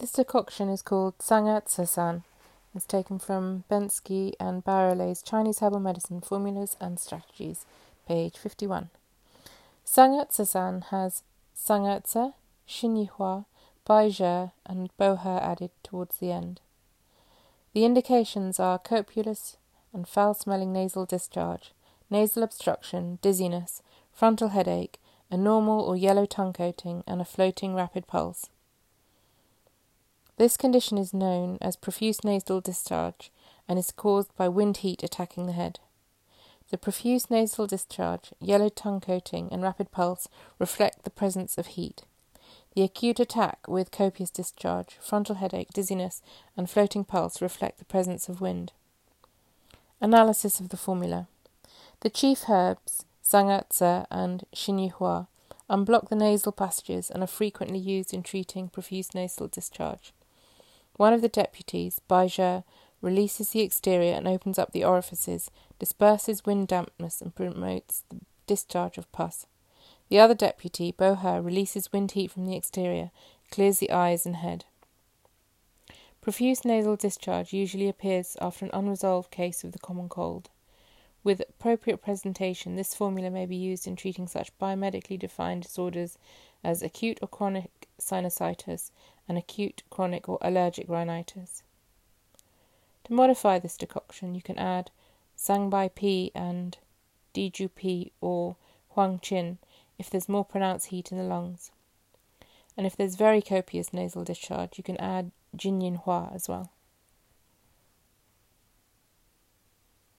This decoction is called Sanga Tsasan. It's taken from Bensky and Barolet's Chinese Herbal Medicine Formulas and Strategies, page 51. Sanga Tsasan has Sanga Tsa, Xinyi Bai Zhi, and Bohe added towards the end. The indications are copulous and foul smelling nasal discharge, nasal obstruction, dizziness, frontal headache, a normal or yellow tongue coating, and a floating rapid pulse. This condition is known as profuse nasal discharge and is caused by wind heat attacking the head. The profuse nasal discharge, yellow tongue coating, and rapid pulse reflect the presence of heat. The acute attack with copious discharge, frontal headache, dizziness, and floating pulse reflect the presence of wind. Analysis of the formula. The chief herbs, Zangatze and Xinyihua, unblock the nasal passages and are frequently used in treating profuse nasal discharge. One of the deputies, Bai Zhi, releases the exterior and opens up the orifices, disperses wind dampness, and promotes the discharge of pus. The other deputy, Bohe, releases wind heat from the exterior, clears the eyes and head. Profuse nasal discharge usually appears after an unresolved case of the common cold. With appropriate presentation, this formula may be used in treating such biomedically defined disorders as acute or chronic sinusitis and acute, chronic, or allergic rhinitis. To modify this decoction, you can add Sangbai Pi and Di Gu Pi or Huang Qin if there's more pronounced heat in the lungs. And if there's very copious nasal discharge, you can add Jinyin Hua as well.